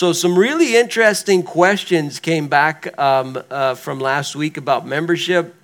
So, some really interesting questions came back um, uh, from last week about membership.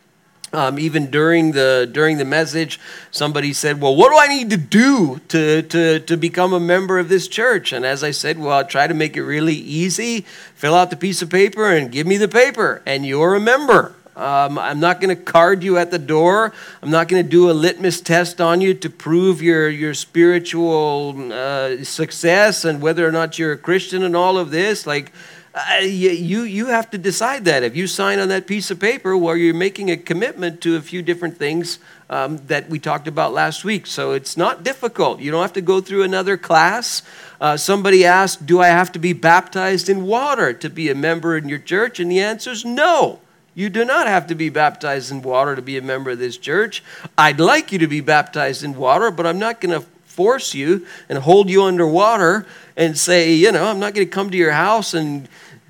Um, even during the during the message, somebody said, "Well, what do I need to do to, to, to become a member of this church?" And as I said, "Well, I'll try to make it really easy. Fill out the piece of paper and give me the paper, and you're a member." Um, I'm not going to card you at the door. I'm not going to do a litmus test on you to prove your, your spiritual uh, success and whether or not you're a Christian and all of this. Like, uh, you, you have to decide that. If you sign on that piece of paper where you're making a commitment to a few different things um, that we talked about last week. So it's not difficult. You don't have to go through another class. Uh, somebody asked, Do I have to be baptized in water to be a member in your church? And the answer is no. You do not have to be baptized in water to be a member of this church. I'd like you to be baptized in water, but I'm not going to force you and hold you underwater and say, you know, I'm not going to come to your house and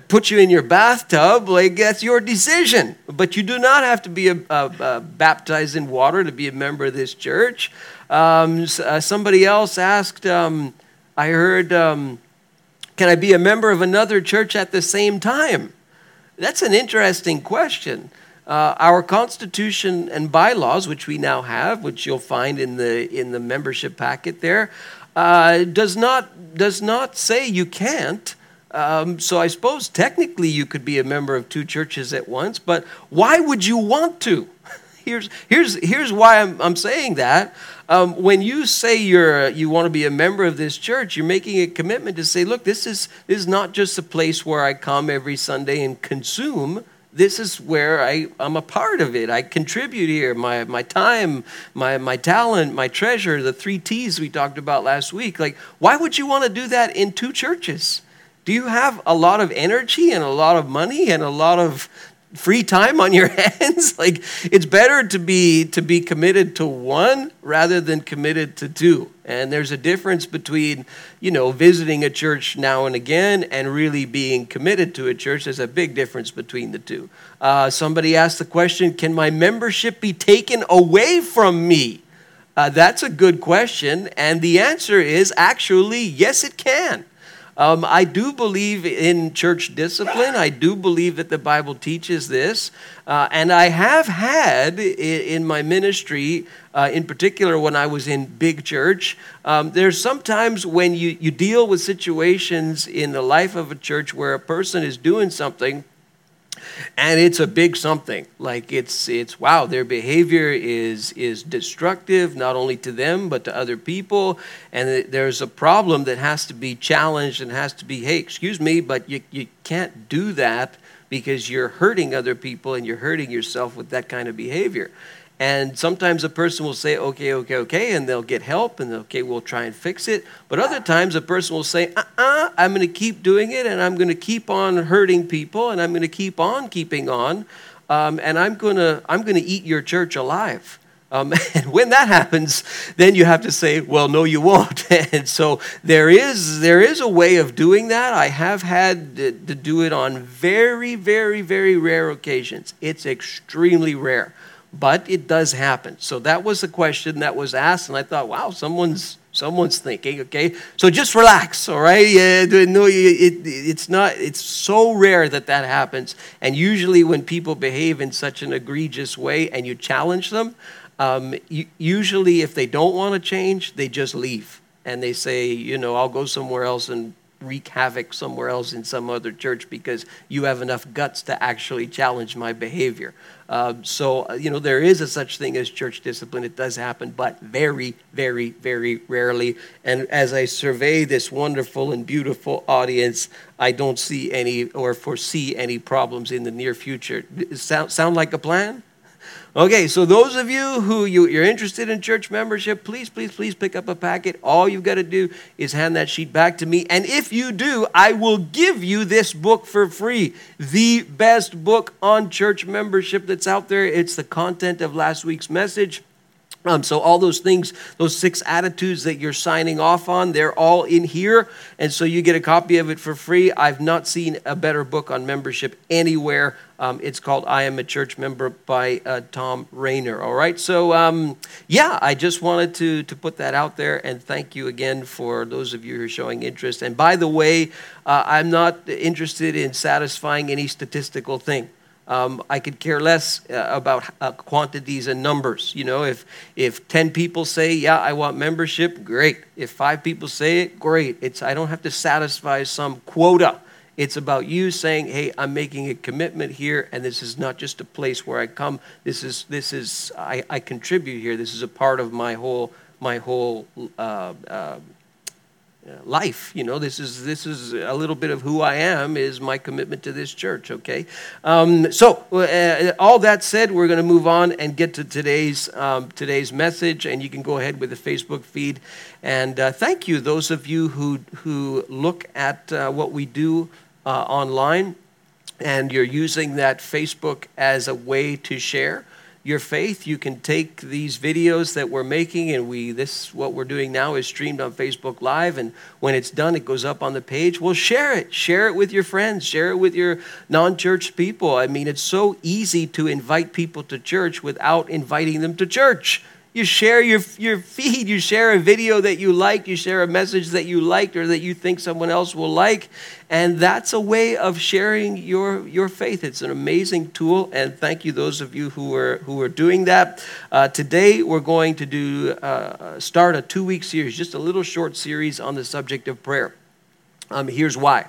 put you in your bathtub. Like, that's your decision. But you do not have to be a, a, a baptized in water to be a member of this church. Um, uh, somebody else asked, um, I heard, um, can I be a member of another church at the same time? That's an interesting question. Uh, our constitution and bylaws, which we now have, which you'll find in the in the membership packet there, uh, does not does not say you can't. Um, so I suppose technically you could be a member of two churches at once, but why would you want to? Here's here's here's why I'm I'm saying that. Um, when you say you're, you want to be a member of this church, you're making a commitment to say, look, this is, this is not just a place where I come every Sunday and consume. This is where I, I'm a part of it. I contribute here. My, my time, my, my talent, my treasure, the three T's we talked about last week. Like, why would you want to do that in two churches? Do you have a lot of energy and a lot of money and a lot of free time on your hands? Like it's better to be to be committed to one rather than committed to two. And there's a difference between you know visiting a church now and again and really being committed to a church. There's a big difference between the two. Uh, somebody asked the question can my membership be taken away from me? Uh, that's a good question. And the answer is actually yes it can um, I do believe in church discipline. I do believe that the Bible teaches this. Uh, and I have had in, my ministry, uh, in particular when I was in big church, um, there's sometimes when you, you deal with situations in the life of a church where a person is doing something and it's a big something. Like it's it's wow their behavior is is destructive not only to them but to other people. And there's a problem that has to be challenged and has to be hey excuse me but you, you can't do that because you're hurting other people and you're hurting yourself with that kind of behavior and sometimes a person will say, okay, okay, okay, and they'll get help and okay, we'll try and fix it. But other times a person will say, uh uh-uh, uh, i am going to keep doing it and I'm going to keep on hurting people and I'm going to keep on keeping on. Um, and I'm going to I'm to eat your church alive. Um, and when that happens, then you have to say, well, no, you won't. and so there is, there is a way of doing that. I have had to, to do it on very, very, very rare occasions. It's extremely rare but it does happen. So that was the question that was asked, and I thought, wow, someone's someone's thinking. Okay, so just relax. All right, yeah, no, it, it's not. It's so rare that that happens, and usually when people behave in such an egregious way and you challenge them, um, usually if they don't want to change, they just leave and they say, you know, I'll go somewhere else and wreak havoc somewhere else in some other church because you have enough guts to actually challenge my behavior. Uh, so, you know, there is a such thing as church discipline. It does happen, but very, very, very rarely. And as I survey this wonderful and beautiful audience, I don't see any or foresee any problems in the near future. Sound, sound like a plan? Okay, so those of you who you, you're interested in church membership, please, please, please pick up a packet. All you've got to do is hand that sheet back to me. And if you do, I will give you this book for free. The best book on church membership that's out there. It's the content of last week's message. Um, so all those things, those six attitudes that you're signing off on, they're all in here, and so you get a copy of it for free. I've not seen a better book on membership anywhere. Um, it's called "I Am a Church Member" by uh, Thom Rainer. All right, so um, yeah, I just wanted to to put that out there, and thank you again for those of you who are showing interest. And by the way, uh, I'm not interested in satisfying any statistical thing. Um, I could care less uh, about uh, quantities and numbers. You know, if if ten people say, "Yeah, I want membership," great. If five people say it, great. It's I don't have to satisfy some quota. It's about you saying, "Hey, I'm making a commitment here, and this is not just a place where I come. This is this is I, I contribute here. This is a part of my whole my whole." Uh, uh life you know this is this is a little bit of who i am is my commitment to this church okay? Um, so uh, all that said we're going to move on and get to today's um, today's message and you can go ahead with the facebook feed. And uh, thank you those of you who who look at uh, what we do uh, online and you're using that facebook as a way to share your faith. You can take these videos that we're making, and we this what we're doing now is streamed on Facebook Live. And when it's done, it goes up on the page. Well, share it. Share it with your friends. Share it with your non-church people. I mean, it's so easy to invite people to church without inviting them to church. You share your, your feed, you share a video that you like, you share a message that you liked or that you think someone else will like. And that's a way of sharing your, your faith. It's an amazing tool. And thank you, those of you who are, who are doing that. Uh, today, we're going to do, uh, start a two week series, just a little short series on the subject of prayer. Um, here's why.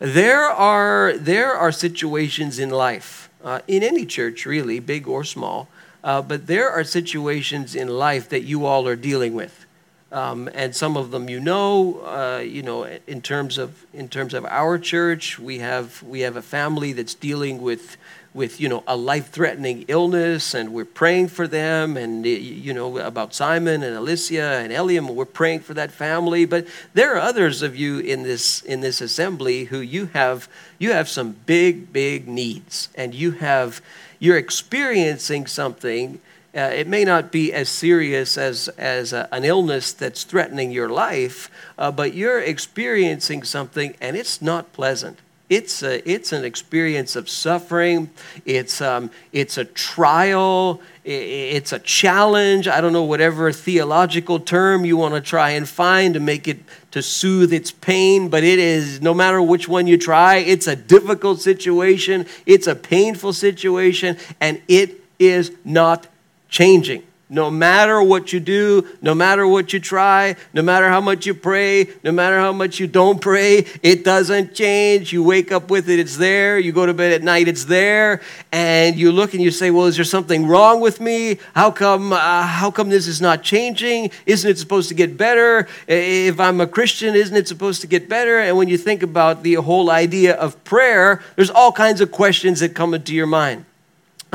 There are, there are situations in life, uh, in any church really, big or small, uh, but there are situations in life that you all are dealing with. Um, and some of them you know, uh, you know, in terms of in terms of our church, we have we have a family that's dealing with with you know a life-threatening illness, and we're praying for them, and you know about Simon and Alicia and Eliam, we're praying for that family. But there are others of you in this in this assembly who you have you have some big big needs, and you have you're experiencing something. Uh, it may not be as serious as, as a, an illness that's threatening your life, uh, but you're experiencing something and it's not pleasant. It's, a, it's an experience of suffering. It's, um, it's a trial. It's a challenge. I don't know, whatever theological term you want to try and find to make it to soothe its pain, but it is, no matter which one you try, it's a difficult situation. It's a painful situation, and it is not changing. No matter what you do, no matter what you try, no matter how much you pray, no matter how much you don't pray, it doesn't change. You wake up with it, it's there. You go to bed at night, it's there. And you look and you say, Well, is there something wrong with me? How come, uh, how come this is not changing? Isn't it supposed to get better? If I'm a Christian, isn't it supposed to get better? And when you think about the whole idea of prayer, there's all kinds of questions that come into your mind.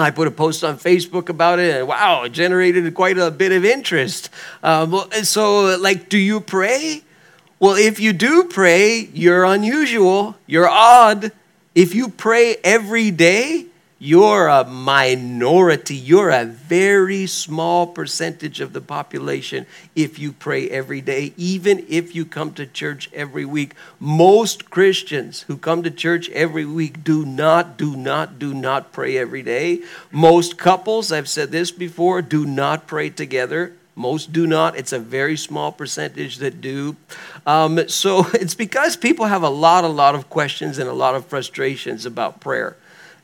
I put a post on Facebook about it, and wow, it generated quite a bit of interest. Um, so, like, do you pray? Well, if you do pray, you're unusual, you're odd. If you pray every day, you're a minority. You're a very small percentage of the population if you pray every day, even if you come to church every week. Most Christians who come to church every week do not, do not, do not pray every day. Most couples, I've said this before, do not pray together. Most do not. It's a very small percentage that do. Um, so it's because people have a lot, a lot of questions and a lot of frustrations about prayer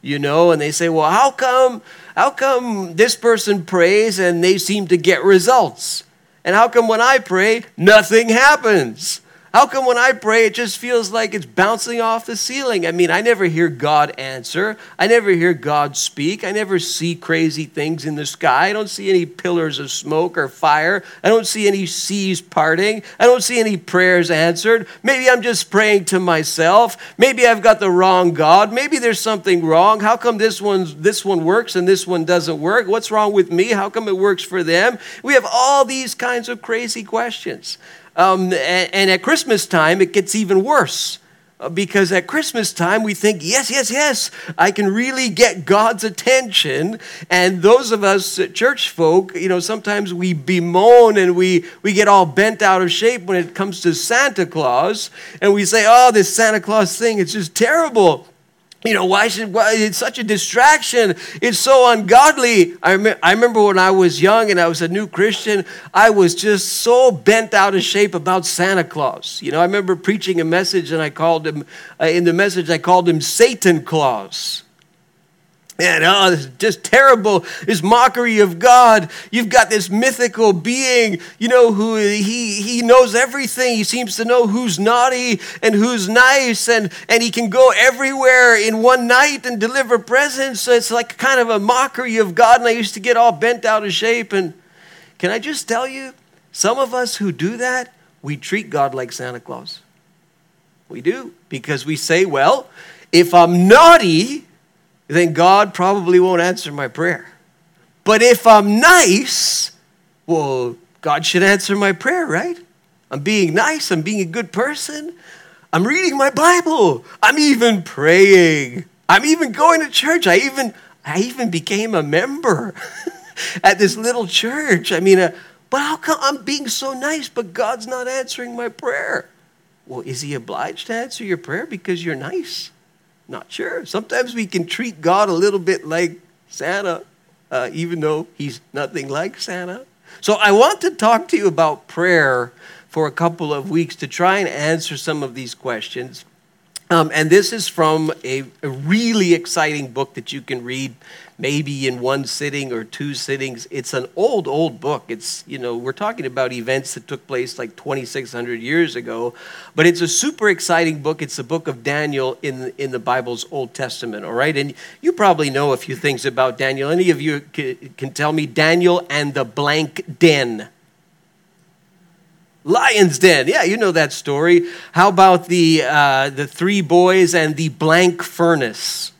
you know, and they say, well, how come, how come this person prays and they seem to get results? And how come when I pray, nothing happens? How come when I pray, it just feels like it's bouncing off the ceiling? I mean, I never hear God answer. I never hear God speak. I never see crazy things in the sky. I don't see any pillars of smoke or fire. I don't see any seas parting. I don't see any prayers answered. Maybe I'm just praying to myself. Maybe I've got the wrong God. Maybe there's something wrong. How come this one, this one works and this one doesn't work? What's wrong with me? How come it works for them? We have all these kinds of crazy questions. Um, and, and, at Christmas time, it gets even worse. Uh, because at Christmas time we think, yes, yes, yes, I can really get God's attention. And those of us church folk, you know, sometimes we bemoan and we, we get all bent out of shape when it comes to Santa Claus. And we say, oh, this Santa Claus thing, it's just terrible you know why should why, it's such a distraction. It's so ungodly. I, rem- I remember when i was young and i was a new christian i was just so bent out of shape about santa claus. You know i remember preaching a message and i called him uh, in the message i called him satan claus and oh, uh, this is just terrible, this mockery of God. You've got this mythical being, you know, who he, he knows everything. He seems to know who's naughty and who's nice, and, and he can go everywhere in one night and deliver presents. So it's like kind of a mockery of God. And I used to get all bent out of shape. And can I just tell you, some of us who do that, we treat God like Santa Claus. We do, because we say, well, if I'm naughty, then God probably won't answer my prayer. But if I'm nice, well, God should answer my prayer, right? I'm being nice, I'm being a good person. I'm reading my Bible. I'm even praying. I'm even going to church. I even I even became a member at this little church. I mean, uh, but how come I'm being so nice but God's not answering my prayer? Well, is he obliged to answer your prayer because you're nice? Not sure. Sometimes we can treat God a little bit like Santa, uh, even though he's nothing like Santa. So I want to talk to you about prayer for a couple of weeks to try and answer some of these questions. Um, and this is from a, a, really exciting book that you can read maybe in one sitting or two sittings. It's an old, old book. It's, you know, we're talking about events that took place like 2,600 years ago, but it's a super exciting book. It's the book of Daniel in, in the Bible's Old Testament, all right? And you probably know a few things about Daniel. Any of you can, tell me Daniel and the blank den? Lion's Den. Yeah, you know that story. How about the, uh, the three boys and the blank furnace?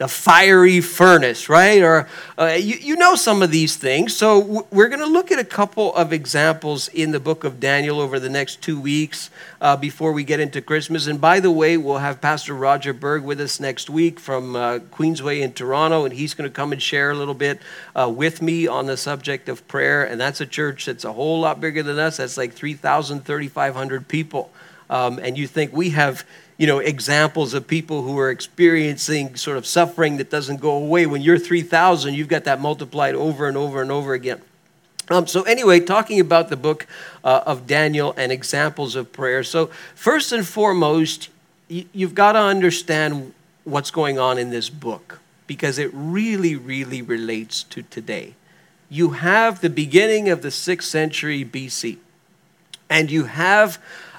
The fiery furnace, right? Or uh, you, you know some of these things. So we're going to look at a couple of examples in the book of Daniel over the next two weeks uh, before we get into Christmas. And by the way, we'll have Pastor Roger Berg with us next week from uh, Queensway in Toronto, and he's going to come and share a little bit uh, with me on the subject of prayer. And that's a church that's a whole lot bigger than us. That's like 3,000, 3,500 people. Um, and you think we have you know, examples of people who are experiencing sort of suffering that doesn't go away. When you're 3,000, you've got that multiplied over and over and over again. Um, so, anyway, talking about the book uh, of Daniel and examples of prayer. So, first and foremost, y- you've got to understand what's going on in this book because it really, really relates to today. You have the beginning of the sixth century BC, and you have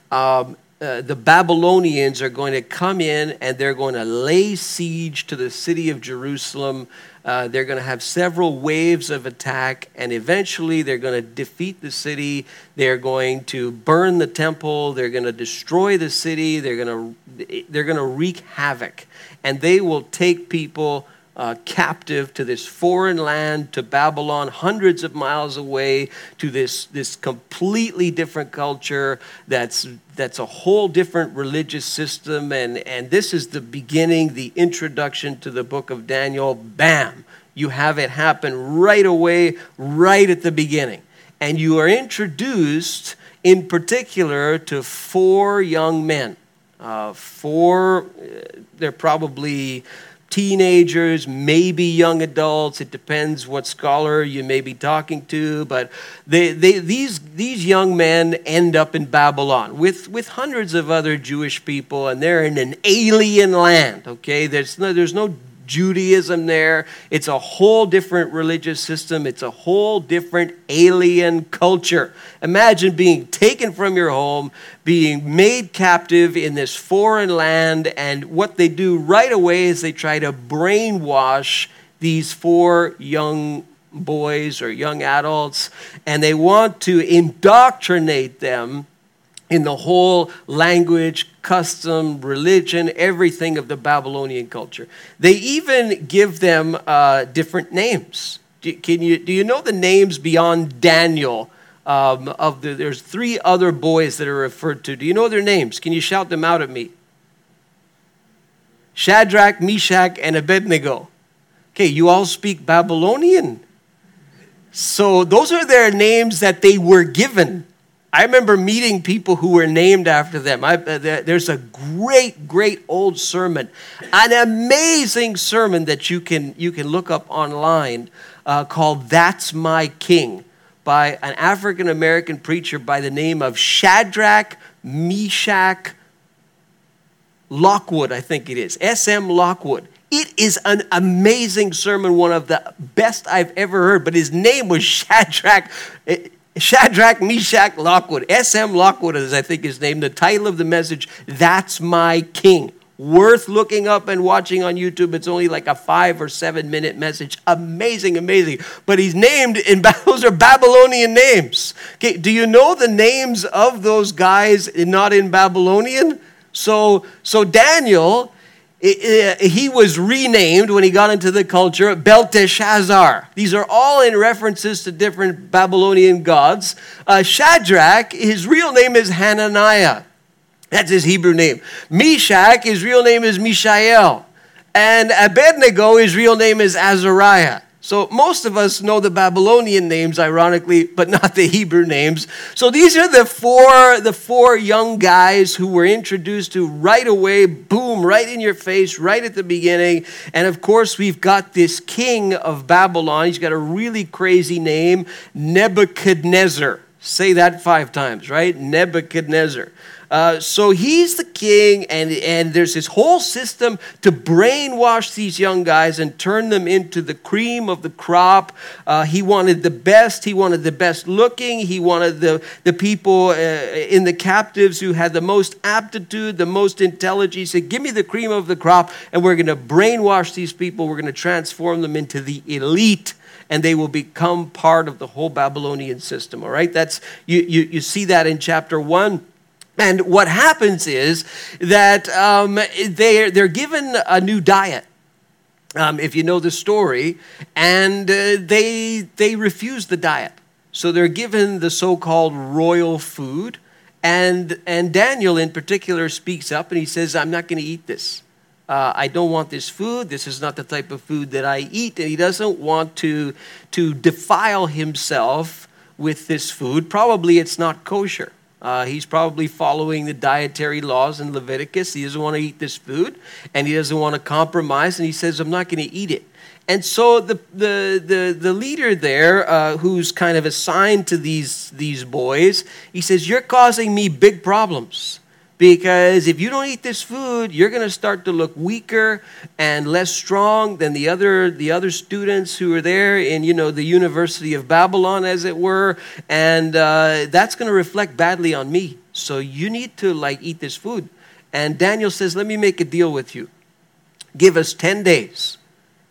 um, uh, the Babylonians are going to come in and they're going to lay siege to the city of Jerusalem. Uh, they're going to have several waves of attack, and eventually they're going to defeat the city. They're going to burn the temple. They're going to destroy the city. They're going to they're going to wreak havoc, and they will take people uh, captive to this foreign land, to Babylon, hundreds of miles away, to this, this completely different culture that's, that's a whole different religious system. And, and this is the beginning, the introduction to the book of Daniel. Bam! You have it happen right away, right at the beginning. And you are introduced in particular to four young men. Uh, four, uh, they're probably teenagers, maybe young adults. It depends what scholar you may be talking to. But they, they, these, these young men end up in Babylon with, with hundreds of other Jewish people, and they're in an alien land, okay? There's no, there's no Judaism there. It's a whole different religious system. It's a whole different alien culture. Imagine being taken from your home, being made captive in this foreign land, and what they do right away is they try to brainwash these four young boys or young adults, and they want to indoctrinate them in the whole language, custom, religion, everything of the Babylonian culture. They even give them uh, different names. Do, can you, do you know the names beyond Daniel um, of the, there's three other boys that are referred to. Do you know their names? Can you shout them out at me? Shadrach, Meshach, and Abednego. Okay, you all speak Babylonian. So those are their names that they were given. I remember meeting people who were named after them. I, uh, there's a great, great old sermon, an amazing sermon that you can, you can look up online uh, called That's My King by an African American preacher by the name of Shadrach Meshach Lockwood, I think it is. S.M. Lockwood. It is an amazing sermon, one of the best I've ever heard, but his name was Shadrach. Eh, Shadrach, Meshach, Lockwood. S.M. Lockwood is, I think, his name. The title of the message, That's My King. Worth looking up and watching on YouTube. It's only like a five or seven minute message. Amazing, amazing. But he's named in, those are Babylonian names. Okay, do you know the names of those guys not in Babylonian? So, so Daniel he was renamed when he got into the culture Belteshazzar. These are all in references to different Babylonian gods. Uh, Shadrach, his real name is Hananiah. That's his Hebrew name. Meshach, his real name is Mishael. And Abednego, his real name is Azariah. So most of us know the Babylonian names, ironically, but not the Hebrew names. So these are the four, the four young guys who were introduced to right away, boom, right in your face, right at the beginning. And of course, we've got this king of Babylon. He's got a really crazy name, Nebuchadnezzar. Say that five times, right? Nebuchadnezzar. Uh, so he's the king, and, and there's this whole system to brainwash these young guys and turn them into the cream of the crop. Uh, he wanted the best, he wanted the best looking, he wanted the, the people uh, in the captives who had the most aptitude, the most intelligence. He said, Give me the cream of the crop, and we're going to brainwash these people, we're going to transform them into the elite and they will become part of the whole Babylonian system. All right, that's you, you, you see that in chapter one. And what happens is that um, they're, they're given a new diet. Um, if you know the story, and uh, they, they refuse the diet. So they're given the so called royal food. And, and Daniel, in particular, speaks up and he says, I'm not going to eat this. Uh, I don't want this food. This is not the type of food that I eat. And he doesn't want to, to defile himself with this food. Probably it's not kosher. Uh, he's probably following the dietary laws in Leviticus. He doesn't want to eat this food and he doesn't want to compromise. And he says, I'm not going to eat it. And so the, the, the, the leader there, uh, who's kind of assigned to these, these boys, he says, You're causing me big problems because if you don't eat this food you're going to start to look weaker and less strong than the other the other students who are there in you know the university of babylon as it were. And uh, that's going to reflect badly on me. So you need to like eat this food. And daniel says let me make a deal with you. Give us 10 days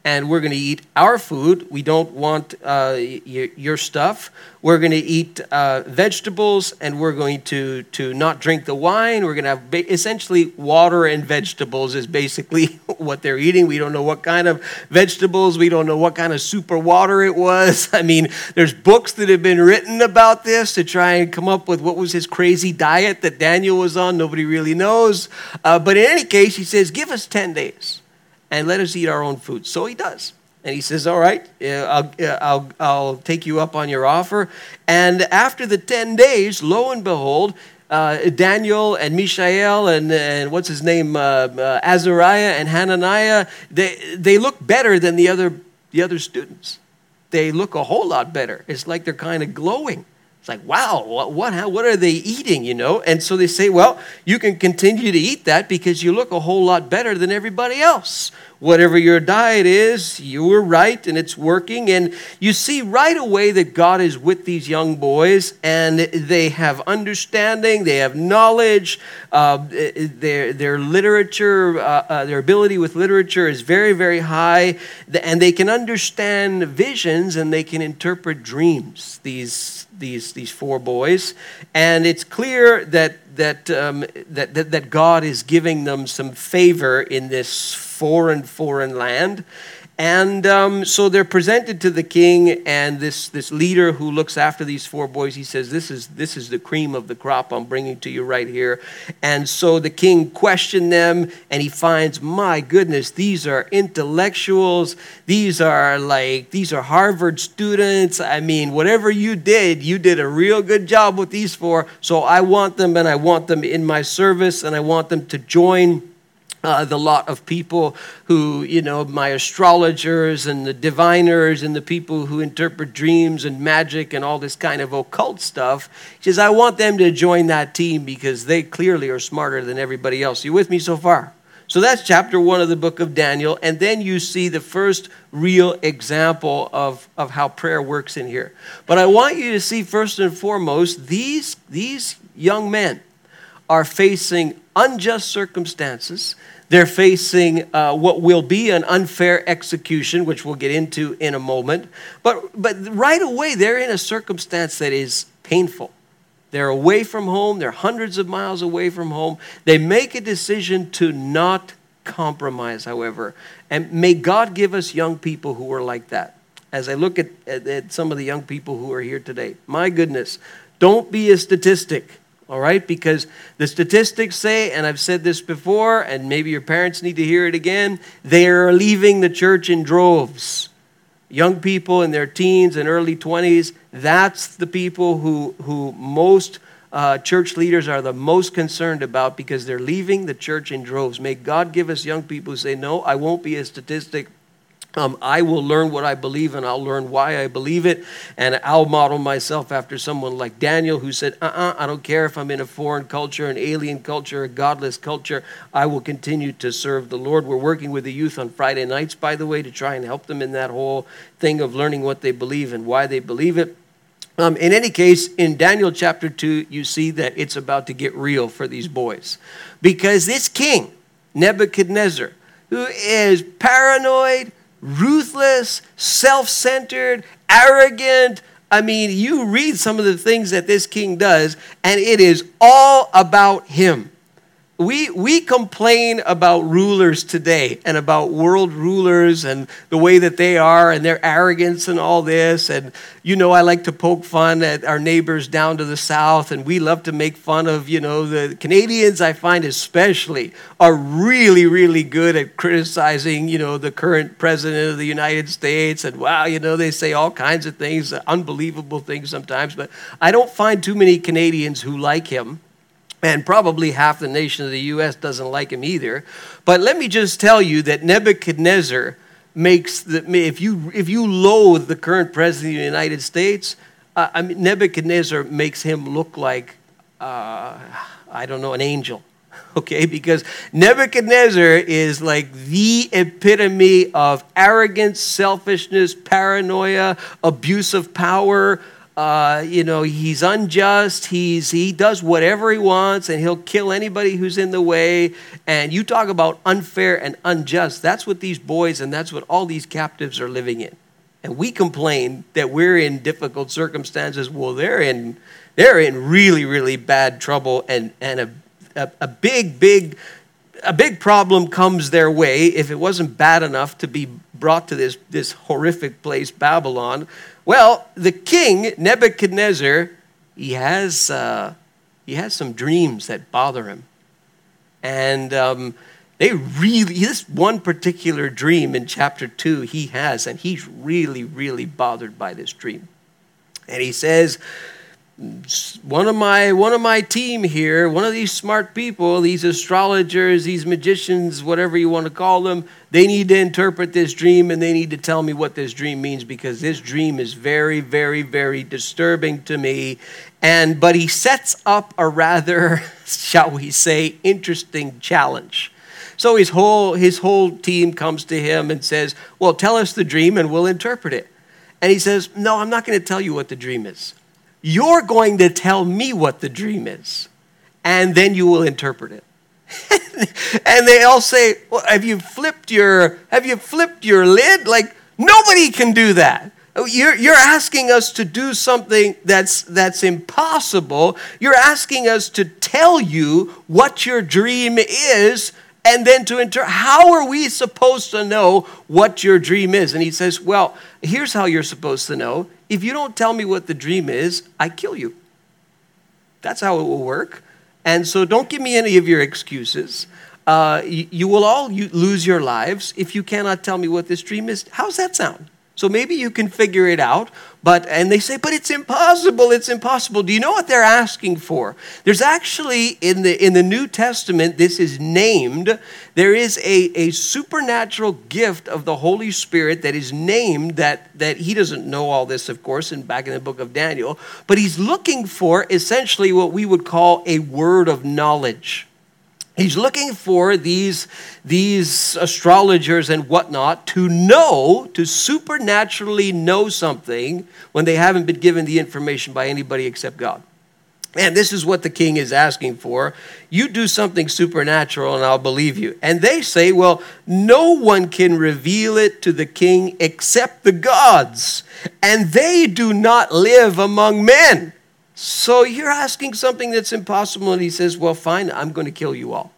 and we're going to eat our food. We don't want uh, your, your, stuff. We're going to eat uh, vegetables, and we're going to, to not drink the wine. We're going to have ba- essentially water and vegetables, is basically what they're eating. We don't know what kind of vegetables, we don't know what kind of super water it was. I mean, there's books that have been written about this to try and come up with what was his crazy diet that Daniel was on. Nobody really knows. Uh, but in any case, he says, Give us 10 days and let us eat our own food. So he does. And he says, All right, I'll, I'll, I'll take you up on your offer. And after the 10 days, lo and behold, uh, Daniel and Mishael and, and what's his name, uh, uh, Azariah and Hananiah, they, they look better than the other, the other students. They look a whole lot better. It's like they're kind of glowing. It's like, wow, what, what, what are they eating, you know? And so they say, well, you can continue to eat that because you look a whole lot better than everybody else whatever your diet is, you were right and it's working. And you see right away that God is with these young boys and they have understanding, they have knowledge, uh, their, their literature, uh, uh, their ability with literature is very, very high. And they can understand visions and they can interpret dreams, these, these, these four boys. And it's clear that that, um, that, that, that God is giving them some favor in this foreign, foreign land. And um, so they're presented to the king, and this, this leader who looks after these four boys, he says, this is, this is the cream of the crop I'm bringing to you right here. And so the king questioned them, and he finds, my goodness, these are intellectuals. These are like, these are Harvard students. I mean, whatever you did, you did a real good job with these four. So I want them, and I want them in my service, and I want them to join uh, the lot of people who, you know, my astrologers and the diviners and the people who interpret dreams and magic and all this kind of occult stuff. He says, I want them to join that team because they clearly are smarter than everybody else. You with me so far? So that's chapter one of the book of Daniel. And then you see the first real example of, of how prayer works in here. But I want you to see, first and foremost, these, these young men are facing unjust circumstances. They're facing uh, what will be an unfair execution, which we'll get into in a moment. But, but right away, they're in a circumstance that is painful. They're away from home, they're hundreds of miles away from home. They make a decision to not compromise, however. And may God give us young people who are like that. As I look at, at, at some of the young people who are here today, my goodness, don't be a statistic all right? Because the statistics say, and I've said this before, and maybe your parents need to hear it again, they are leaving the church in droves. Young people in their teens and early 20s, that's the people who, who most uh, church leaders are the most concerned about because they're leaving the church in droves. May God give us young people who say, No, I won't be a statistic. Um, I will learn what I believe and I'll learn why I believe it. And I'll model myself after someone like Daniel who said, uh uh-uh, uh I don't care if I'm in a foreign culture, an alien culture, a godless culture. I will continue to serve the Lord. We're working with the youth on Friday nights, by the way, to try and help them in that whole thing of learning what they believe and why they believe it. Um, in any case, in Daniel chapter 2, you see that it's about to get real for these boys. Because this king, Nebuchadnezzar, who is paranoid, ruthless, self centered, arrogant. I mean, you read some of the things that this king does, and it is all about him we, we complain about rulers today and about world rulers and the way that they are and their arrogance and all this. And you know, I like to poke fun at our neighbors down to the south, and we love to make fun of, you know, the Canadians, I find especially, are really, really good at criticizing, you know, the current president of the United States. And wow, you know, they say all kinds of things, unbelievable things sometimes. But I don't find too many Canadians who like him and probably half the nation of the U.S. doesn't like him either. But let me just tell you that Nebuchadnezzar makes the, if you if you loathe the current president of the United States, uh, I mean, Nebuchadnezzar makes him look like uh, I don't know an angel. Okay, because Nebuchadnezzar is like the epitome of arrogance, selfishness, paranoia, abuse of power, uh, you know, he's unjust. He's, he does whatever he wants and he'll kill anybody who's in the way. And you talk about unfair and unjust. That's what these boys and that's what all these captives are living in. And we complain that we're in difficult circumstances. Well, they're in, they're in really, really bad trouble and, and a, a, a big, big, a big problem comes their way if it wasn't bad enough to be brought to this, this horrific place, Babylon. Well, the king, Nebuchadnezzar, he has, uh, he has some dreams that bother him. And um, they really, this one particular dream in chapter 2 he has, and he's really, really bothered by this dream. And he says, one of my one of my team here, one of these smart people, these astrologers, these magicians, whatever you want to call them, they need to interpret this dream and they need to tell me what this dream means because this dream is very very very disturbing to me. And but he sets up a rather shall we say interesting challenge. So his whole his whole team comes to him and says, "Well, tell us the dream and we'll interpret it." And he says, "No, I'm not going to tell you what the dream is." You're going to tell me what the dream is, and then you will interpret it. and they all say, well, have you flipped your have you flipped your lid? Like nobody can do that. Oh, you're, you're asking us to do something that's, that's impossible. You're asking us to tell you what your dream is, and then to enter how are we supposed to know what your dream is and he says well here's how you're supposed to know if you don't tell me what the dream is i kill you that's how it will work and so don't give me any of your excuses uh, you, you, will all lose your lives if you cannot tell me what this dream is how's that sound so maybe you can figure it out. But, and they say, but it's impossible, it's impossible. Do you know what they're asking for? There's actually, in the, in the New Testament, this is named, there is a, a supernatural gift of the Holy Spirit that is named that, that he doesn't know all this, of course, in back in the book of Daniel, but he's looking for essentially what we would call a word of knowledge. He's looking for these, these astrologers and whatnot to know, to supernaturally know something when they haven't been given the information by anybody except God. And this is what the king is asking for. You do something supernatural and I'll believe you. And they say, well, no one can reveal it to the king except the gods, and they do not live among men. So you're asking something that's impossible. And he says, Well, fine, I'm going to kill you all.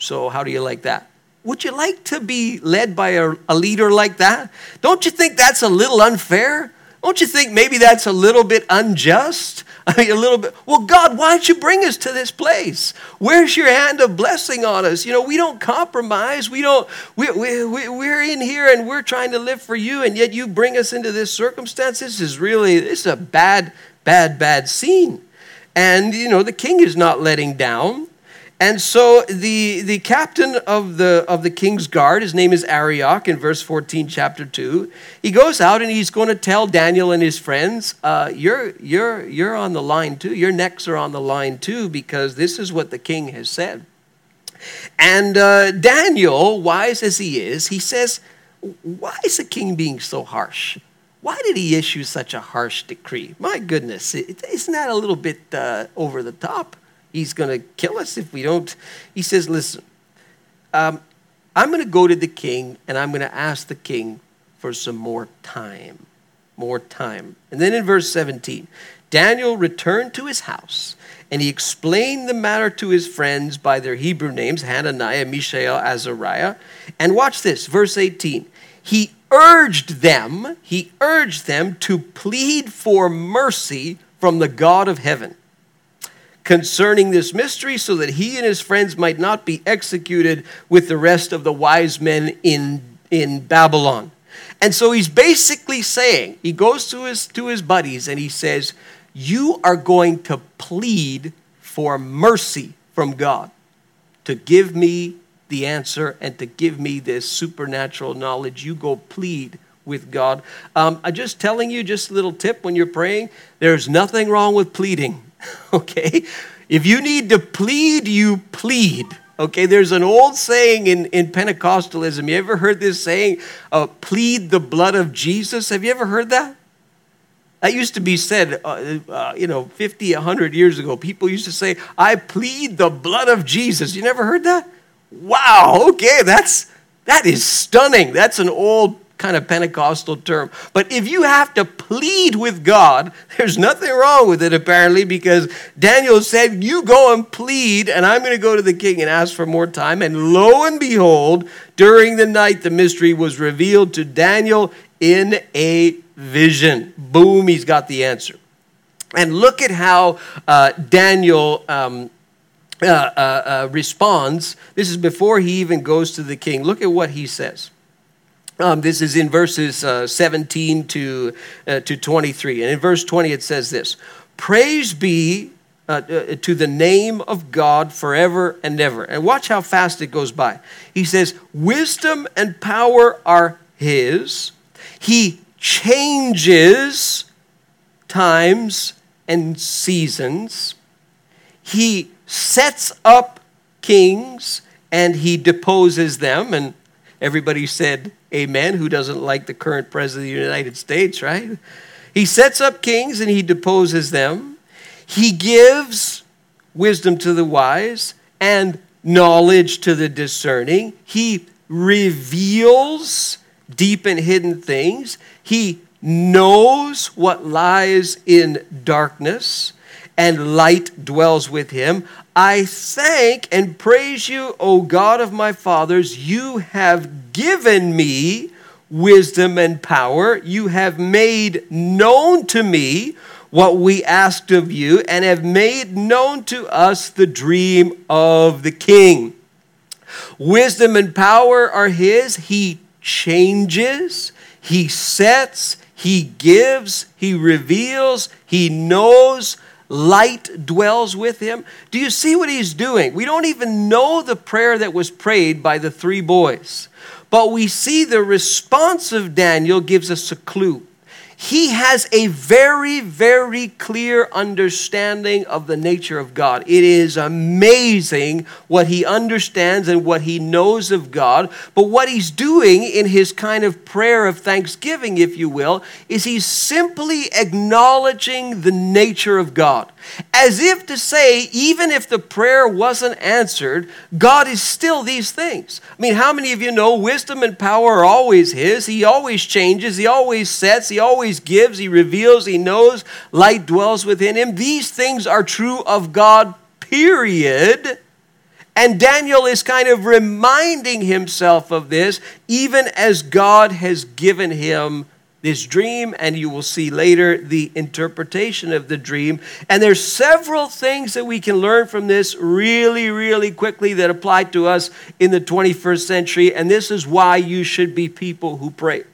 So how do you like that? Would you like to be led by a, a leader like that? Don't you think that's a little unfair? Don't you think maybe that's a little bit unjust? I mean, a little bit. Well, God, why don't you bring us to this place? Where's your hand of blessing on us? You know, we don't compromise. We don't, we, we, we, we're in here and we're trying to live for you, and yet you bring us into this circumstance. This is really, this is a bad, bad, bad scene. And, you know, the king is not letting down. And so the, the captain of the, of the king's guard, his name is Arioch in verse 14, chapter 2, he goes out and he's going to tell Daniel and his friends, uh, you're, you're, you're on the line too. Your necks are on the line too, because this is what the king has said. And uh, Daniel, wise as he is, he says, Why is the king being so harsh? Why did he issue such a harsh decree? My goodness, isn't that a little bit uh, over the top? He's going to kill us if we don't. He says, Listen, um, I'm going to go to the king and I'm going to ask the king for some more time. More time. And then in verse 17, Daniel returned to his house and he explained the matter to his friends by their Hebrew names Hananiah, Mishael, Azariah. And watch this, verse 18. He urged them, he urged them to plead for mercy from the God of heaven concerning this mystery so that he and his friends might not be executed with the rest of the wise men in, in Babylon. And so he's basically saying, he goes to his, to his buddies and he says, You are going to plead for mercy from God to give me the answer and to give me this supernatural knowledge. You go plead with God. Um, I'm just telling you, just a little tip when you're praying, there's nothing wrong with pleading. okay? If you need to plead, you plead. Okay, there's an old saying in, in Pentecostalism. You ever heard this saying, uh, plead the blood of Jesus? Have you ever heard that? That used to be said, uh, uh, you know, 50, 100 years ago. People used to say, I plead the blood of Jesus. You never heard that? Wow, okay, that's, that is stunning. That's an old kind of Pentecostal term. But if you have to plead with God, there's nothing wrong with it apparently because Daniel said, You go and plead, and I'm going to go to the king and ask for more time. And lo and behold, during the night, the mystery was revealed to Daniel in a vision. Boom, he's got the answer. And look at how uh, Daniel. Um, uh, uh, uh responds. This is before he even goes to the king. Look at what he says. Um, this is in verses uh, 17 to, uh, to 23. And in verse 20, it says this Praise be uh, uh, to the name of God forever and ever. And watch how fast it goes by. He says, Wisdom and power are His. He changes times and seasons. He sets up kings and he deposes them. And everybody said, Amen. Who doesn't like the current president of the United States, right? He sets up kings and he deposes them. He gives wisdom to the wise and knowledge to the discerning. He reveals deep and hidden things. He knows what lies in darkness. And light dwells with him. I thank and praise you, O God of my fathers. You have given me wisdom and power. You have made known to me what we asked of you, and have made known to us the dream of the king. Wisdom and power are his. He changes, he sets, he gives, he reveals, he knows. Light dwells with him. Do you see what he's doing? We don't even know the prayer that was prayed by the three boys, but we see the response of Daniel gives us a clue he has a very, very clear understanding of the nature of God. It is amazing what he understands and what he knows of God. But what he's doing in his kind of prayer of thanksgiving, if you will, is he's simply acknowledging the nature of God. As if to say, even if the prayer wasn't answered, God is still these things. I mean, how many of you know wisdom and power are always His? He always changes, He always sets, He always gives, He reveals, He knows, light dwells within Him. These things are true of God, period. And Daniel is kind of reminding himself of this, even as God has given him this dream and you will see later the interpretation of the dream and there's several things that we can learn from this really really quickly that apply to us in the 21st century and this is why you should be people who pray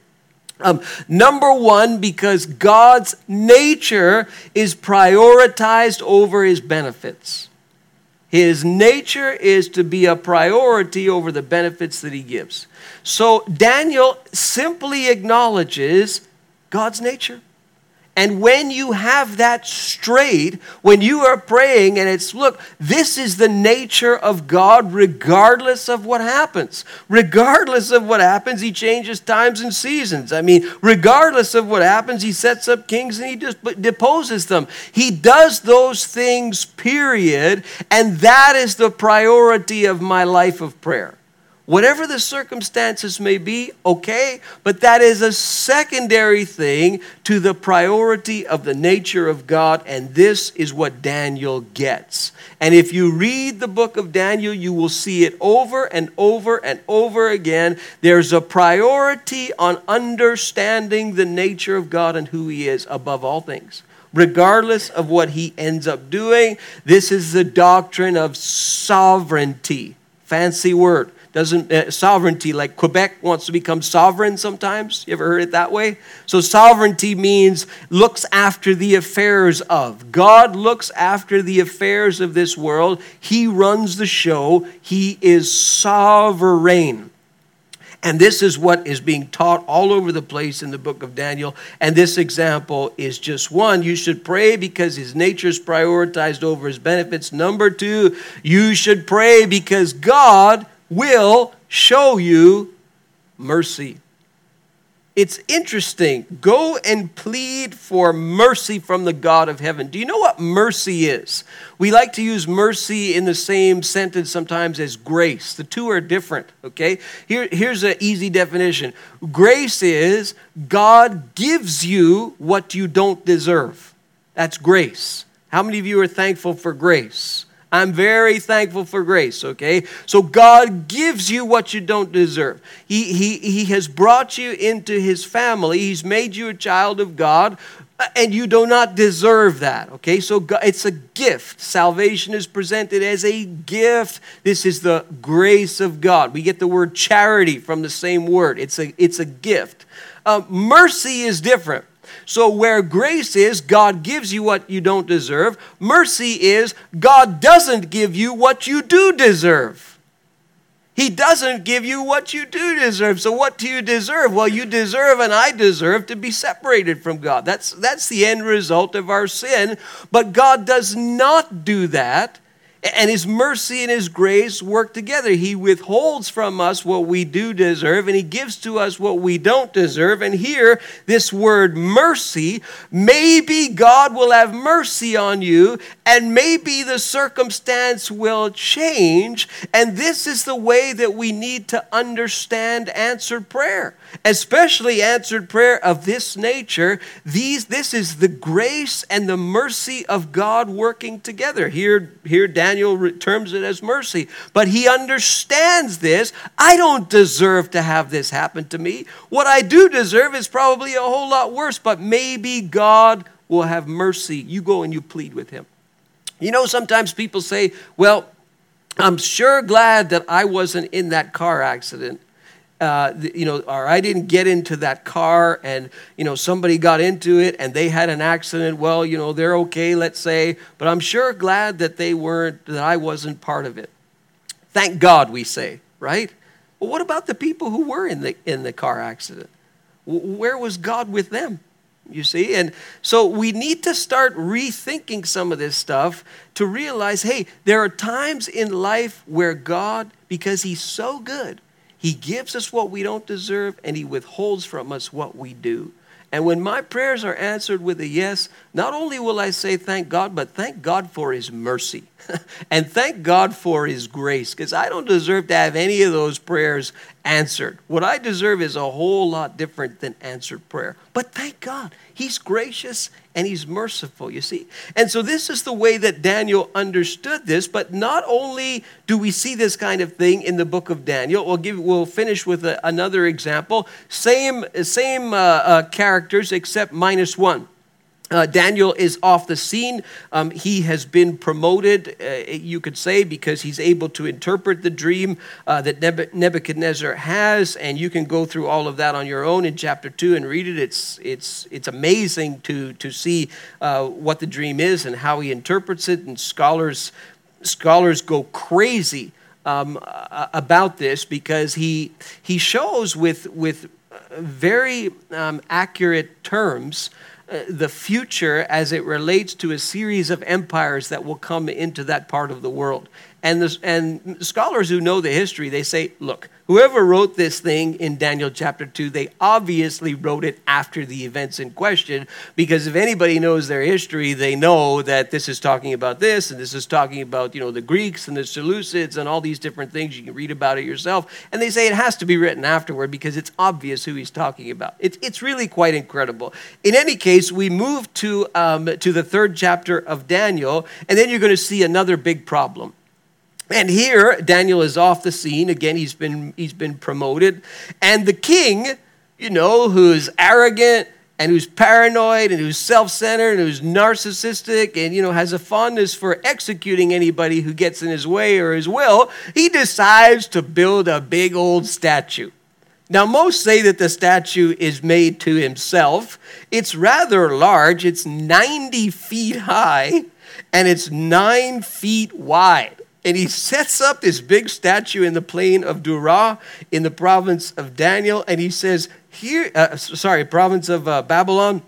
um, number one because god's nature is prioritized over his benefits his nature is to be a priority over the benefits that he gives. So Daniel simply acknowledges God's nature. And when you have that straight, when you are praying and it's, look, this is the nature of God regardless of what happens. Regardless of what happens, He changes times and seasons. I mean, regardless of what happens, He sets up kings and He just deposes them. He does those things, period. And that is the priority of my life of prayer. Whatever the circumstances may be, okay, but that is a secondary thing to the priority of the nature of God, and this is what Daniel gets. And if you read the book of Daniel, you will see it over and over and over again. There's a priority on understanding the nature of God and who He is above all things regardless of what he ends up doing. This is the doctrine of sovereignty. Fancy word doesn't uh, sovereignty like Quebec wants to become sovereign sometimes. You ever heard it that way? So sovereignty means looks after the affairs of. God looks after the affairs of this world. He runs the show. He is sovereign. And this is what is being taught all over the place in the book of Daniel. And this example is just one. You should pray because his nature is prioritized over his benefits. Number two, you should pray because God will show you mercy. It's interesting. Go and plead for mercy from the God of heaven. Do you know what mercy is? We like to use mercy in the same sentence sometimes as grace. The two are different, okay? Here, here's an easy definition grace is God gives you what you don't deserve. That's grace. How many of you are thankful for grace? I'm very thankful for grace, okay? So God gives you what you don't deserve. He, he, he has brought you into His family, He's made you a child of God, and you do not deserve that, okay? So God, it's a gift. Salvation is presented as a gift. This is the grace of God. We get the word charity from the same word, it's a, it's a gift. Uh, mercy is different. So, where grace is, God gives you what you don't deserve. Mercy is, God doesn't give you what you do deserve. He doesn't give you what you do deserve. So, what do you deserve? Well, you deserve, and I deserve to be separated from God. That's, that's the end result of our sin. But God does not do that And his mercy and his grace work together. He withholds from us what we do deserve, and he gives to us what we don't deserve. And here, this word mercy, maybe God will have mercy on you, and maybe the circumstance will change. And this is the way that we need to understand answered prayer, especially answered prayer of this nature. These, this is the grace and the mercy of God working together. Here, here Daniel terms it as mercy, but he understands this. I don't deserve to have this happen to me. What I do deserve is probably a whole lot worse, but maybe God will have mercy. You go and you plead with him. You know, sometimes people say, well, I'm sure glad that I wasn't in that car accident uh, you know, or I didn't get into that car and, you know, somebody got into it and they had an accident. Well, you know, they're okay, let's say, but I'm sure glad that they weren't, that I wasn't part of it. Thank God, we say, right? Well, what about the people who were in the, in the car accident? Where was God with them? You see? And so we need to start rethinking some of this stuff to realize hey, there are times in life where God, because He's so good, he gives us what we don't deserve, and He withholds from us what we do. And when my prayers are answered with a yes, not only will I say thank God, but thank God for His mercy. and thank God for His grace, because I don't deserve to have any of those prayers answered. What I deserve is a whole lot different than answered prayer. But thank God, He's gracious and He's merciful, you see. And so this is the way that Daniel understood this, but not only do we see this kind of thing in the book of Daniel, we'll, give, we'll finish with a, another example. Same, same uh, uh, characters except minus one. Uh, Daniel is off the scene. Um, he has been promoted, uh, you could say, because he's able to interpret the dream uh, that Nebuchadnezzar has, and you can go through all of that on your own in chapter two and read it. It's it's it's amazing to to see uh, what the dream is and how he interprets it, and scholars scholars go crazy um, about this because he he shows with with very um, accurate terms. Uh, the future as it relates to a series of empires that will come into that part of the world. And, and scholars who know the history, they say, look, whoever wrote this thing in Daniel chapter 2, they obviously wrote it after the events in question, because if anybody knows their history, they know that this is talking about this, and this is talking about, you know, the Greeks and the Seleucids and all these different things. You can read about it yourself. And they say it has to be written afterward because it's obvious who he's talking about. It's, it's really quite incredible. In any case, we move to, um, to the third chapter of Daniel, and then you're going to see another big problem. And here, Daniel is off the scene. Again, he's been, he's been promoted. And the king, you know, who's arrogant and who's paranoid and who's self centered and who's narcissistic and, you know, has a fondness for executing anybody who gets in his way or his will, he decides to build a big old statue. Now, most say that the statue is made to himself. It's rather large, it's 90 feet high, and it's nine feet wide and he sets up this big statue in the plain of Dura in the province of Daniel. And he says, here, uh, sorry, province of uh, Babylon.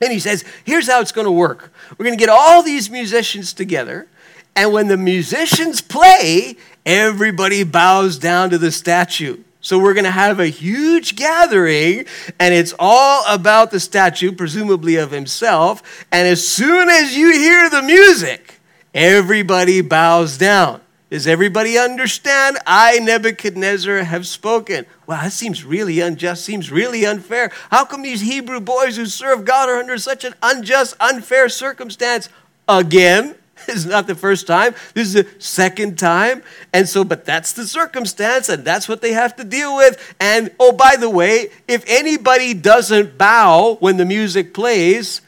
And he says, here's how it's going to work. We're going to get all these musicians together. And when the musicians play, everybody bows down to the statue. So we're going to have a huge gathering, and it's all about the statue, presumably of himself. And as soon as you hear the music, Everybody bows down. Does everybody understand? I, Nebuchadnezzar, have spoken. Wow, that seems really unjust, seems really unfair. How come these Hebrew boys who serve God are under such an unjust, unfair circumstance again? This is not the first time. This is the second time. And so, but that's the circumstance, and that's what they have to deal with. And oh, by the way, if anybody doesn't bow when the music plays,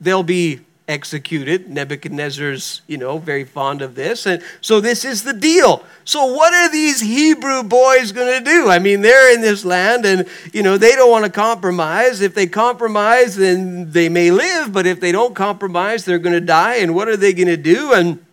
they'll be executed. Nebuchadnezzar's, you know, very fond of this. And so this is the deal. So what are these Hebrew boys going to do? I mean, they're in this land and, you know, they don't want to compromise. If they compromise, then they may live, but if they don't compromise, they're going to die. And what are they going to do? And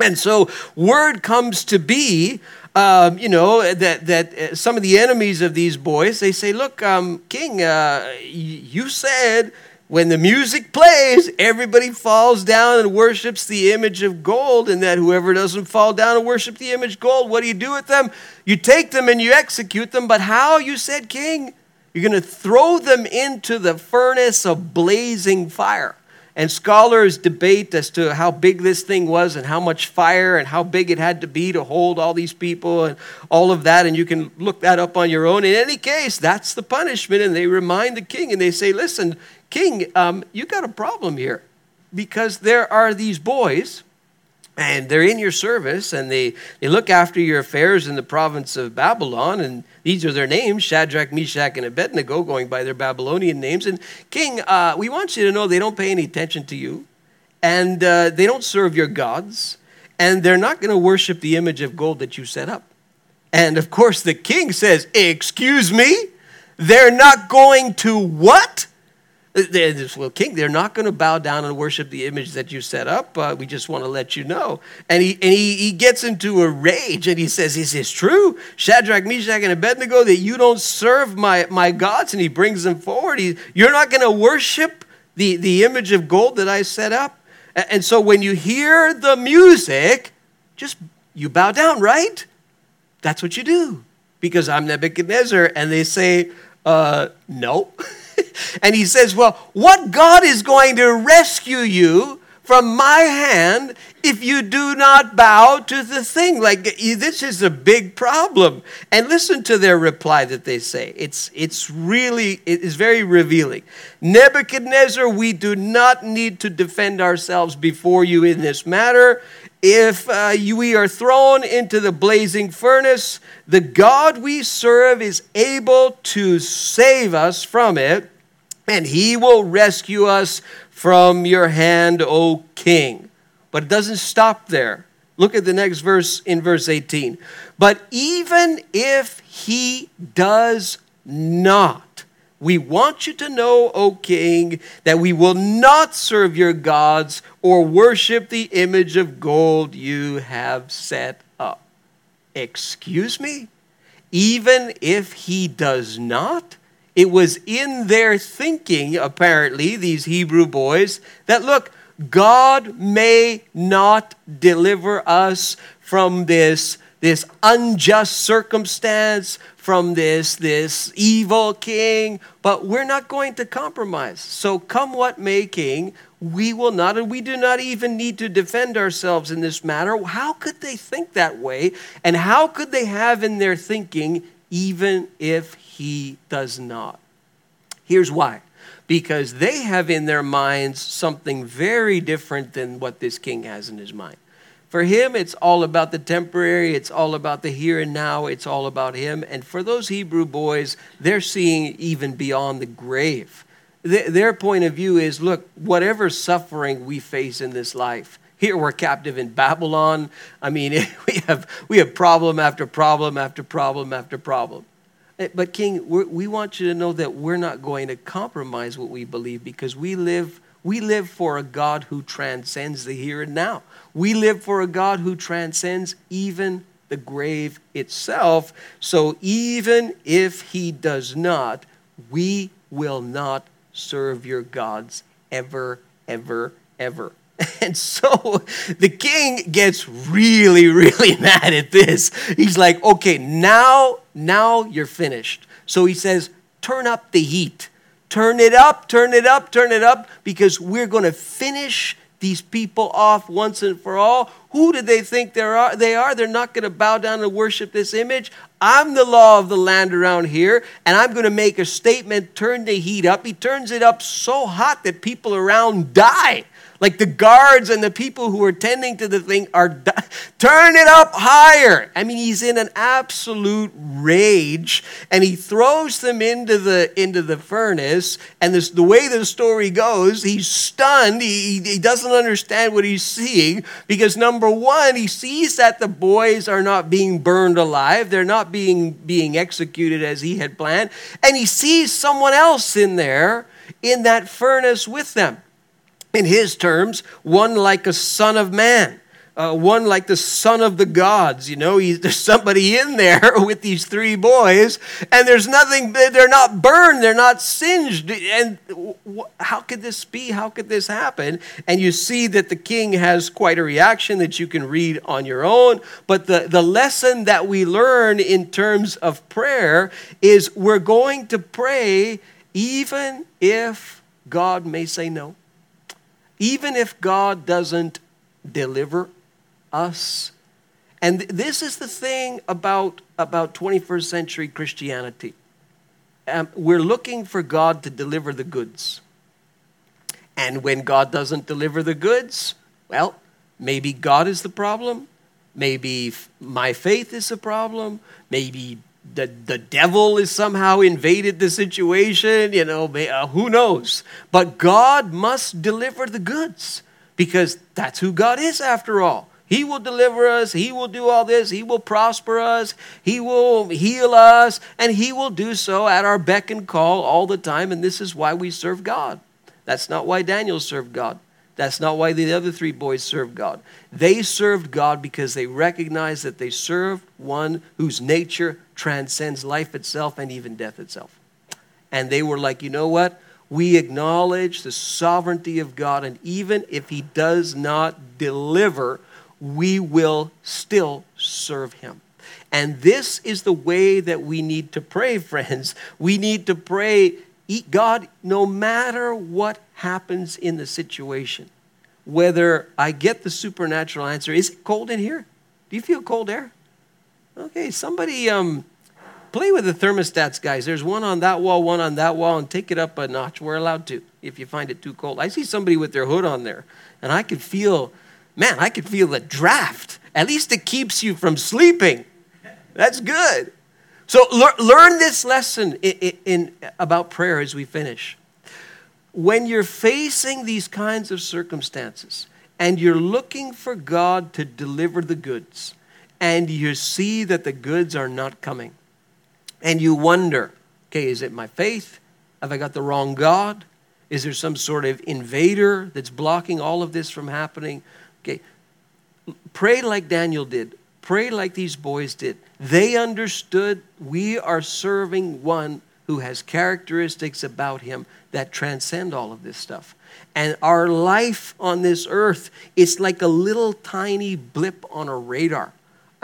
and so word comes to be um, you know, that, that uh, some of the enemies of these boys, they say, look, um, king, uh, you said when the music plays, everybody falls down and worships the image of gold, and that whoever doesn't fall down and worship the image gold, what do you do with them? You take them and you execute them, but how, you said, King? You're going to throw them into the furnace of blazing fire. And scholars debate as to how big this thing was and how much fire and how big it had to be to hold all these people and all of that. And you can look that up on your own. In any case, that's the punishment. And they remind the king and they say, listen, king, um, you got a problem here because there are these boys and they're in your service and they, they look after your affairs in the province of Babylon. And these are their names Shadrach, Meshach, and Abednego, going by their Babylonian names. And King, uh, we want you to know they don't pay any attention to you and uh, they don't serve your gods and they're not going to worship the image of gold that you set up. And of course, the king says, Excuse me? They're not going to what? Well, king, they're not going to bow down and worship the image that you set up. Uh, we just want to let you know. And he and he, he gets into a rage and he says, "Is this true, Shadrach, Meshach, and Abednego, that you don't serve my my gods?" And he brings them forward. He, you're not going to worship the the image of gold that I set up. And, and so when you hear the music, just you bow down, right? That's what you do because I'm Nebuchadnezzar, and they say, uh, "No." and he says, Well, what God is going to rescue you from my hand if you do not bow to the thing. Like, this is a big problem. And listen to their reply that they say. It's, it's really, it is very revealing. Nebuchadnezzar, we do not need to defend ourselves before you in this matter. If uh, we are thrown into the blazing furnace, the God we serve is able to save us from it and he will rescue us from your hand, O king. But it doesn't stop there. Look at the next verse in verse 18. But even if he does not, we want you to know, O king, that we will not serve your gods or worship the image of gold you have set up. Excuse me? Even if he does not? It was in their thinking, apparently, these Hebrew boys, that look, God may not deliver us from this, this unjust circumstance, from this, this evil king, but we're not going to compromise. So, come what may, king, we will not, and we do not even need to defend ourselves in this matter. How could they think that way? And how could they have in their thinking, even if he does not. Here's why because they have in their minds something very different than what this king has in his mind. For him, it's all about the temporary, it's all about the here and now, it's all about him. And for those Hebrew boys, they're seeing even beyond the grave. Their point of view is look, whatever suffering we face in this life, here we're captive in Babylon. I mean, we have, we have problem after problem after problem after problem. Eh, but, King, we want you to know that we're not going to compromise what we believe because we live, we live for a God who transcends the here and now. We live for a God who transcends even the grave itself. So, even if He does not, we will not serve your gods ever, ever, ever. And so the king gets really, really mad at this. He's like, okay, now, now you're finished. So he says, turn up the heat. Turn it up, turn it up, turn it up, because we're going to finish these people off once and for all. Who do they think they are? They are. They're not going to bow down and worship this image. I'm the law of the land around here, and I'm going to make a statement. Turn the heat up. He turns it up so hot that people around die. Like the guards and the people who are tending to the thing are, turn it up higher. I mean, he's in an absolute rage and he throws them into the, into the furnace. And this, the way the story goes, he's stunned. He, he doesn't understand what he's seeing because, number one, he sees that the boys are not being burned alive, they're not being, being executed as he had planned. And he sees someone else in there in that furnace with them in his terms, one like a son of man. uh, one like the son of the gods. You know, there's somebody in there with these three boys, and there's nothing, they're not burned, they're not singed. And how could this be? How could this happen? And you see that the king has quite a reaction that you can read on your own. But the, the lesson that we learn in terms of prayer is we're going to pray even if God may say no. Even if God doesn't deliver us. And this is the thing about, about 21st century Christianity. Um, we're looking for God to deliver the goods. And when God doesn't deliver the goods, well, maybe God is the problem. Maybe my faith is the problem. Maybe the, the devil is somehow invaded the situation. You know, uh, who knows? But God must deliver the goods because that's who God is after all. He will deliver us. He will do all this. He will prosper us. He will heal us. And He will do so at our beck and call all the time. And this is why we serve God. That's not why Daniel served God. That's not why the other three boys served God. They served God because they recognized that they served one whose nature transcends life itself and even death itself. And they were like, you know what? We acknowledge the sovereignty of God, and even if He does not deliver, we will still serve Him. And this is the way that we need to pray, friends. We need to pray, God, no matter what happens in the situation, whether I get the supernatural answer, is it cold in here? Do you feel cold air? Okay, somebody um, play with the thermostats, guys. There's one on that wall, one on that wall, and take it up a notch. We're allowed to if you find it too cold. I see somebody with their hood on there, and I could feel, man, I could feel the draft. At least it keeps you from sleeping. That's good. So learn this lesson in, in, in, about prayer as we finish. When you're facing these kinds of circumstances and you're looking for God to deliver the goods, and you see that the goods are not coming, and you wonder, okay, is it my faith? Have I got the wrong God? Is there some sort of invader that's blocking all of this from happening? Okay, pray like Daniel did. Pray like these boys did. They understood we are serving one who has characteristics about him that transcend all of this stuff. And our life on this earth is like a little tiny blip on a radar.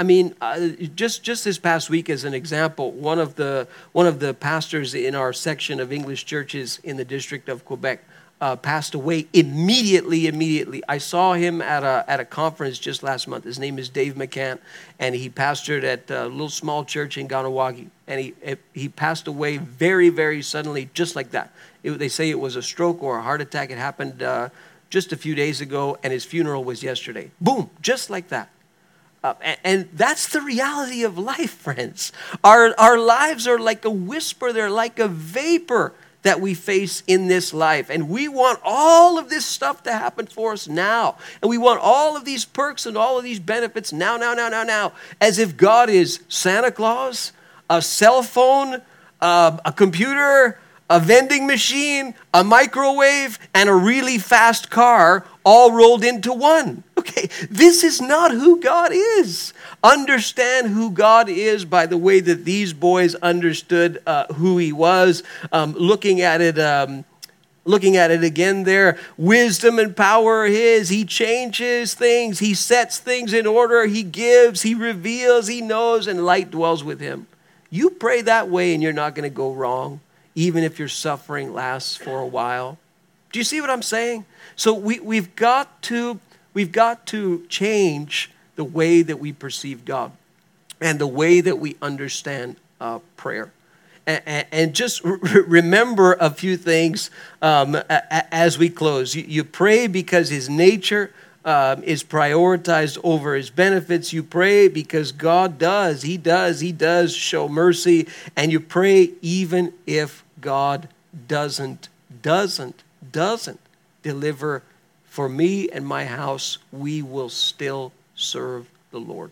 I mean, uh, just just this past week, as an example, one of the one of the pastors in our section of English churches in the District of Quebec uh, passed away immediately. Immediately, I saw him at a at a conference just last month. His name is Dave McCann, and he pastored at a little small church in Kahnawake. And he he passed away very very suddenly, just like that. It, they say it was a stroke or a heart attack. It happened uh, just a few days ago, and his funeral was yesterday. Boom, just like that. Uh, and, and that's the reality of life, friends. Our, our lives are like a whisper, they're like a vapor that we face in this life. And we want all of this stuff to happen for us now. And we want all of these perks and all of these benefits now, now, now, now, now. As if God is Santa Claus, a cell phone, uh, a computer, a vending machine, a microwave, and a really fast car all rolled into one. Okay, this is not who God is. Understand who God is by the way that these boys understood uh, who He was. Um, looking at it, um, looking at it again there, wisdom and power are His. He changes things, He sets things in order, He gives, He reveals, He knows, and light dwells with Him. You pray that way, and you're not going to go wrong even if your suffering lasts for a while. Do you see what I'm saying? So we, we've, got to, we've got to change the way that we perceive God and the way that we understand uh, prayer. And, just remember a few things um, as we close. You, you pray because His nature um, is prioritized over his benefits. You pray because God does, He does, He does show mercy. And you pray even if God doesn't, doesn't, doesn't deliver for me and my house, we will still serve the Lord.